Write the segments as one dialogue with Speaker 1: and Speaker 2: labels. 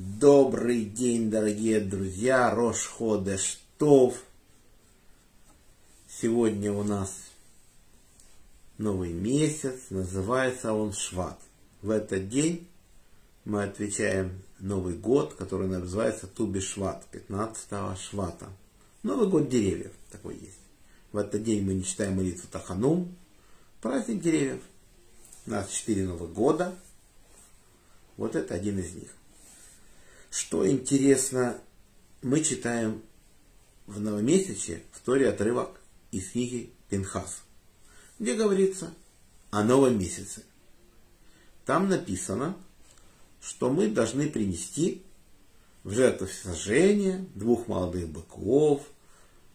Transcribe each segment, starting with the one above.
Speaker 1: Добрый день, дорогие друзья, Рош Ходеш Тов. Сегодня у нас новый месяц, называется он Шват. В этот день мы отвечаем Новый год, который называется Туби Шват, 15 Швата. Новый год деревьев такой есть. В этот день мы не читаем молитву Таханум, праздник деревьев. У нас четыре Новых года. Вот это один из них. Что интересно, мы читаем в новомесяче в Торе отрывок из книги Пинхас, где говорится о новом месяце. Там написано, что мы должны принести в жертву сожжения двух молодых быков,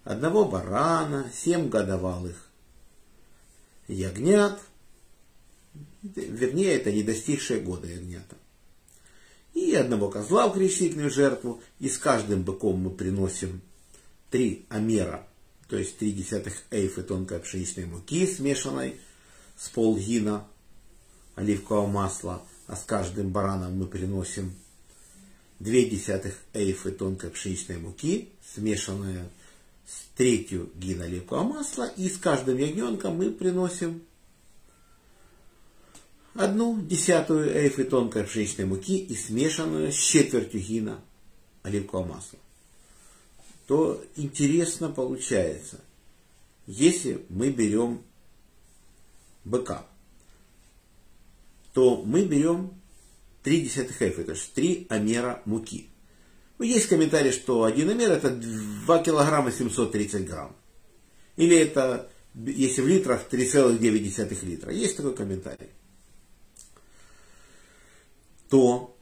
Speaker 1: одного барана, семь годовалых ягнят, вернее, это не достигшие года ягнята и одного козла в крещительную жертву, и с каждым быком мы приносим три амера, то есть три десятых эйфы тонкой пшеничной муки, смешанной с полгина оливкового масла, а с каждым бараном мы приносим две десятых эйфы тонкой пшеничной муки, смешанная с третью гина оливкового масла, и с каждым ягненком мы приносим одну десятую эйфы тонкой пшеничной муки и смешанную с четвертью гина оливкового масла, то интересно получается, если мы берем быка, то мы берем 3 десятых эйфы, то есть 3 амера муки. Ну, есть комментарий, что один амер это 2 килограмма 730 грамм. Или это, если в литрах, 3,9 литра. Есть такой комментарий то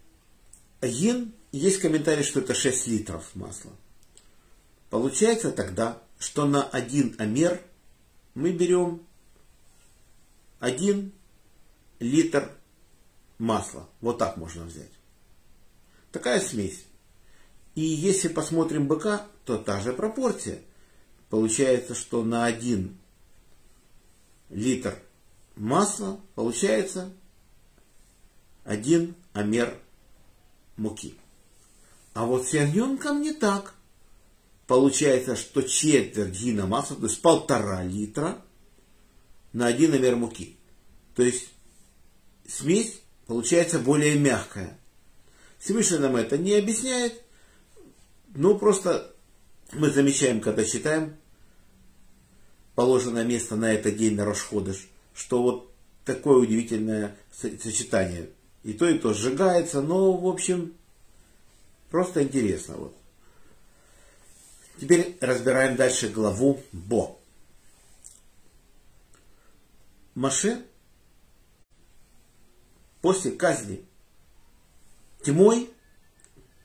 Speaker 1: гин, есть комментарий, что это 6 литров масла. Получается тогда, что на один амер мы берем 1 литр масла. Вот так можно взять. Такая смесь. И если посмотрим быка, то та же пропорция. Получается, что на 1 литр масла получается 1 амер муки. А вот с ягненком не так. Получается, что четверть гина масла, то есть полтора литра на один амер муки. То есть смесь получается более мягкая. Всевышний нам это не объясняет, но просто мы замечаем, когда читаем положенное место на этот день на Рошходыш, что вот такое удивительное сочетание – и то, и то сжигается, но, в общем, просто интересно. Вот. Теперь разбираем дальше главу Бо. Маше после казни тьмой,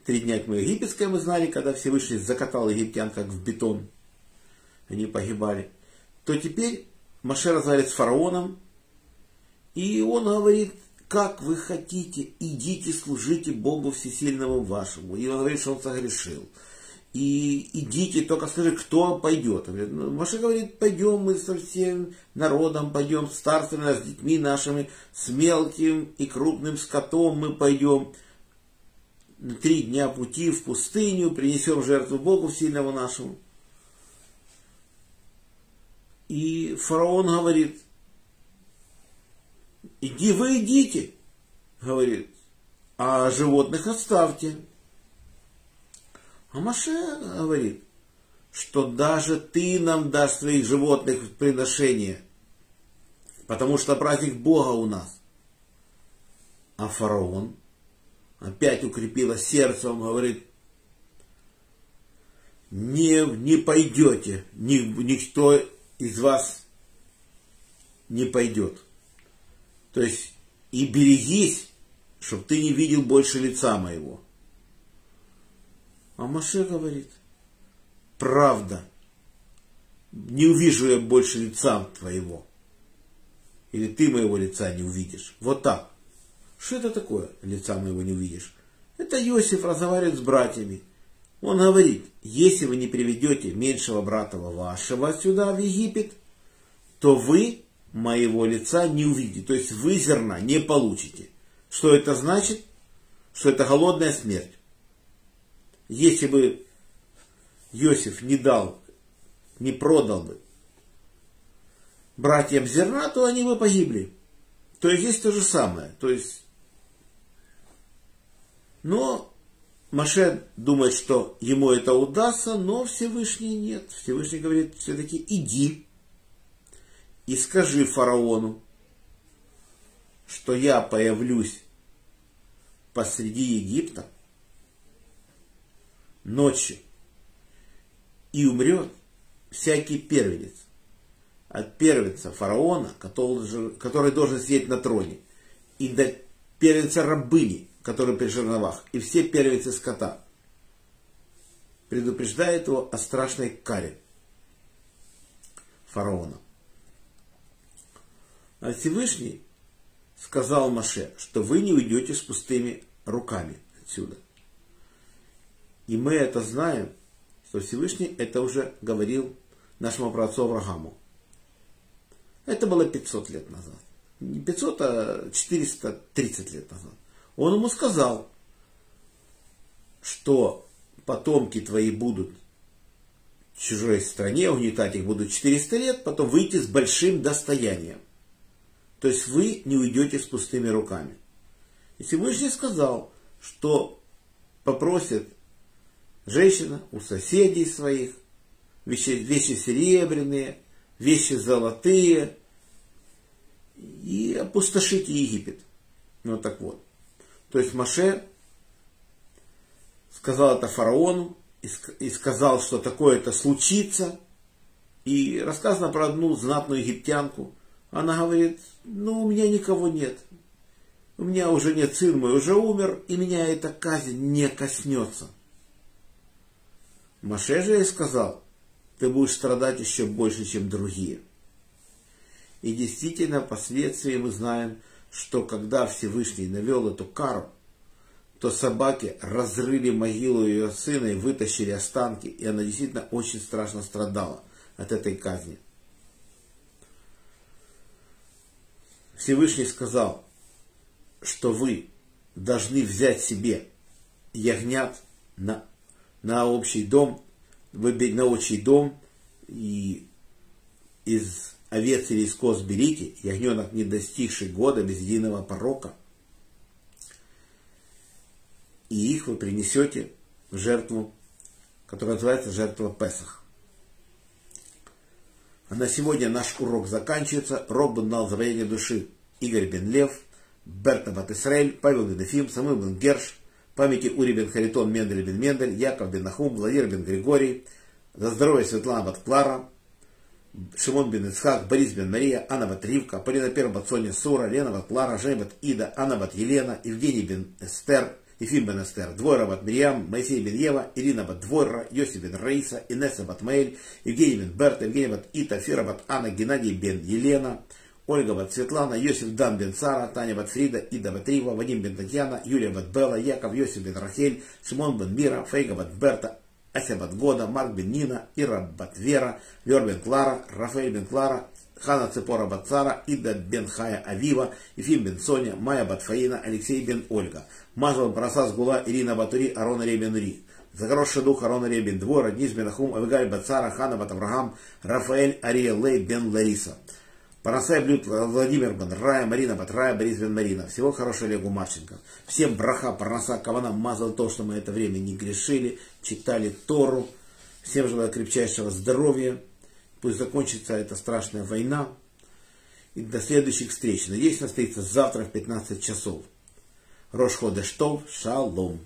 Speaker 1: три дня тьмы египетской мы знали, когда Всевышний закатал египтян как в бетон, они погибали, то теперь Маше разговаривает с фараоном, и он говорит, как вы хотите, идите служите Богу Всесильному вашему. И он говорит, что он согрешил. И идите, только скажи, кто пойдет. «Ну, Маша говорит, пойдем мы со всем народом, пойдем с старцами, с детьми нашими, с мелким и крупным скотом мы пойдем. Три дня пути в пустыню, принесем жертву Богу сильному нашему. И фараон говорит, Иди вы идите, говорит, а животных оставьте. А Маше говорит, что даже ты нам дашь своих животных в приношение, потому что праздник Бога у нас. А фараон опять укрепило сердце, он говорит, не, не пойдете, ни, никто из вас не пойдет. То есть, и берегись, чтобы ты не видел больше лица моего. А Маше говорит, правда, не увижу я больше лица твоего. Или ты моего лица не увидишь. Вот так. Что это такое, лица моего не увидишь? Это Иосиф разговаривает с братьями. Он говорит, если вы не приведете меньшего брата вашего сюда, в Египет, то вы моего лица не увидите. То есть вы зерна не получите. Что это значит? Что это голодная смерть. если бы Иосиф не дал, не продал бы братьям зерна, то они бы погибли. То есть здесь то же самое. То есть, но Маше думает, что ему это удастся, но Всевышний нет. Всевышний говорит, все-таки иди и скажи фараону, что я появлюсь посреди Египта ночью и умрет всякий первенец от первенца фараона, который, должен сидеть на троне, и до первенца рабыни, который при жерновах, и все первенцы скота. Предупреждает его о страшной каре фараона. А Всевышний сказал Маше, что вы не уйдете с пустыми руками отсюда. И мы это знаем, что Всевышний это уже говорил нашему праотцу Аврааму. Это было 500 лет назад. Не 500, а 430 лет назад. Он ему сказал, что потомки твои будут в чужой стране, угнетать их будут 400 лет, потом выйти с большим достоянием. То есть вы не уйдете с пустыми руками. И Всевышний сказал, что попросит женщина у соседей своих, вещи, вещи серебряные, вещи золотые, и опустошите Египет. Ну так вот. То есть Маше сказал это фараону и сказал, что такое-то случится. И рассказано про одну знатную египтянку. Она говорит, ну у меня никого нет. У меня уже нет сын мой, уже умер, и меня эта казнь не коснется. Маше же ей сказал, ты будешь страдать еще больше, чем другие. И действительно, впоследствии мы знаем, что когда Всевышний навел эту кару, то собаки разрыли могилу ее сына и вытащили останки, и она действительно очень страшно страдала от этой казни. Всевышний сказал, что вы должны взять себе ягнят на, на общий дом, на общий дом и из овец или из коз берите, ягненок, не достигший года без единого порока, и их вы принесете в жертву, которая называется жертва Песах. На сегодня наш урок заканчивается. Роб бен дал завоение души Игорь бен Лев, Берта бат Исраэль, Павел бен Ефим, Самуил бен Герш, памяти Ури бен Харитон, Мендель бен Мендель, Яков бен Нахум, Владимир бен Григорий, за здоровье Светлана бат Клара, Шимон бен Ицхак, Борис бен Мария, Анна бат Ривка, Полина Пер бат Соня Сура, Лена бат Клара, Жень бат Ида, Анна бат Елена, Евгений бен Эстер, Ефим бен Эстер, Двойра бат Мирьям, Моисей бен Ирина бат Двойра, Йосиф бен Раиса, Инесса бат Евгений бен Берта, Евгений бат Ита, Фира бат Анна, Геннадий бен Елена, Ольга бат Светлана, Йосиф Дан бен Сара, Таня бат Фрида, Ида бат Рива, Вадим бен Татьяна, Юлия бат Белла, Яков, Йосиф бен Рахель, Шимон бен Мира, Фейга бат Берта, Ася бат Года, Марк бен Нина, Ира бат Вера, Лер бен Клара, Рафаэль бен Клара, Хана Цепора бат Цара, Ида бен Хая Авива, Ефим бен Соня, Майя бат Фаина, Алексей бен Ольга. Мазал Парасас Гула, Ирина Батури, Арона Ребен Ри. За хороший дух Арона Ребен Двора, Низ бен Ахум, Авигаль бат Цара, Хана бат Авраам, Рафаэль Ария Лей бен Лариса. Парасай блюд Владимир Бен Рая, Марина Батрая, Борис Бен Марина. Всего хорошего Олегу Марченко. Всем браха, парнаса, кавана, мазал то, что мы это время не грешили, читали Тору. Всем желаю крепчайшего здоровья. Пусть закончится эта страшная война. И до следующих встреч. Надеюсь, состоится завтра в 15 часов. Рошходештов, шалом.